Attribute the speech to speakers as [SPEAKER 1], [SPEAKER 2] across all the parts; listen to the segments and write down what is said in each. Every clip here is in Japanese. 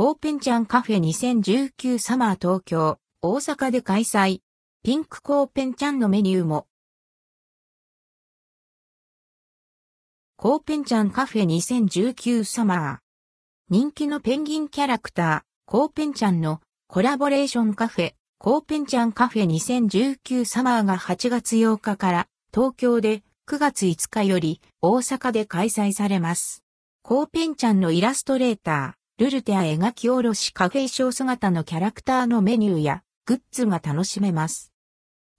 [SPEAKER 1] コーペンちゃんカフェ2019サマー東京、大阪で開催。ピンクコーペンちゃんのメニューも。コーペンちゃんカフェ2019サマー。人気のペンギンキャラクター、コーペンちゃんのコラボレーションカフェ、コーペンちゃんカフェ2019サマーが8月8日から東京で9月5日より大阪で開催されます。コーペンちゃんのイラストレーター、ルルテア描き下ろしカフェ衣装姿のキャラクターのメニューやグッズが楽しめます。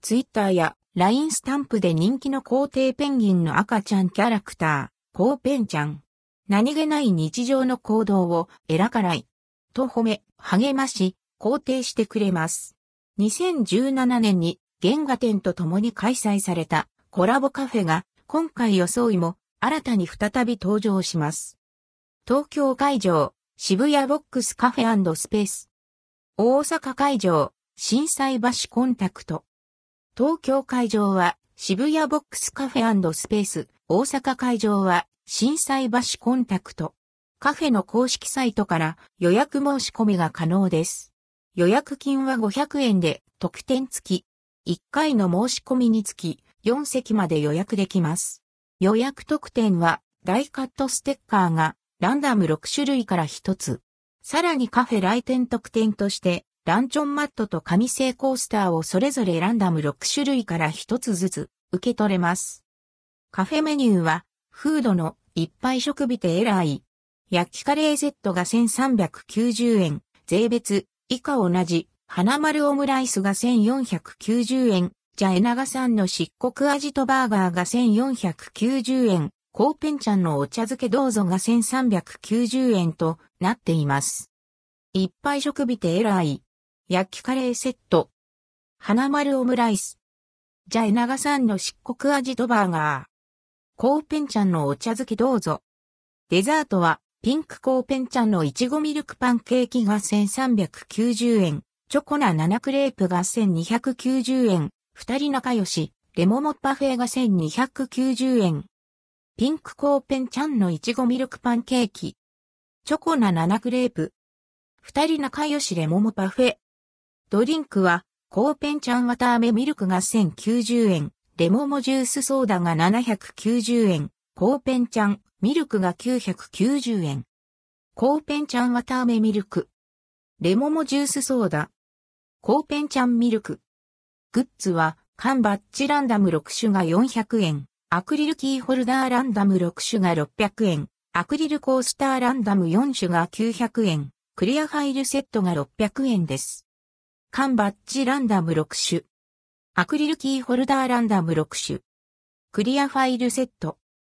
[SPEAKER 1] ツイッターや LINE スタンプで人気の皇帝ペンギンの赤ちゃんキャラクター、コーペンちゃん。何気ない日常の行動をエラからい。と褒め、励まし、肯定してくれます。2017年に原画展と共に開催されたコラボカフェが今回装いも新たに再び登場します。東京会場、渋谷ボックスカフェスペース。大阪会場、震災橋コンタクト。東京会場は渋谷ボックスカフェスペース。大阪会場は震災橋コンタクト。カフェの公式サイトから予約申し込みが可能です。予約金は500円で特典付き。1回の申し込みにつき4席まで予約できます。予約特典は大カットステッカーがランダム6種類から1つ。さらにカフェ来店特典としてランチョンマットと紙製コースターをそれぞれランダム6種類から1つずつ受け取れます。カフェメニューはフードの一杯食ビテエライ。焼きカレーセットが1390円。税別以下同じ。花丸オムライスが1490円。じゃえながさんの漆黒味とバーガーが1490円。コーペンちゃんのお茶漬けどうぞが1390円となっています。一杯食ビテエライ。焼きカレーセット。花丸オムライス。じゃえながさんの漆黒味とバーガー。コーペンちゃんのお茶漬けどうぞ。デザートは、ピンクコーペンちゃんのいちごミルクパンケーキが1390円、チョコナ7クレープが1290円、二人仲良し、レモモパフェが1290円。ピンクコーペンちゃんのいちごミルクパンケーキ。チョコナ7クレープ。二人仲良しレモモパフェ。ドリンクは、コーペンちゃん綿飴ミルクが1090円。レモモジュースソーダが790円、コーペンちゃん、ミルクが990円。コーペンちゃん綿飴ミルク。レモモジュースソーダ。コーペンちゃんミルク。グッズは、缶バッジランダム6種が400円。アクリルキーホルダーランダム6種が600円。アクリルコースターランダム4種が900円。クリアファイルセットが600円です。缶バッジランダム6種。アクリルキーホルダーランダム6種。クリアファイルセット。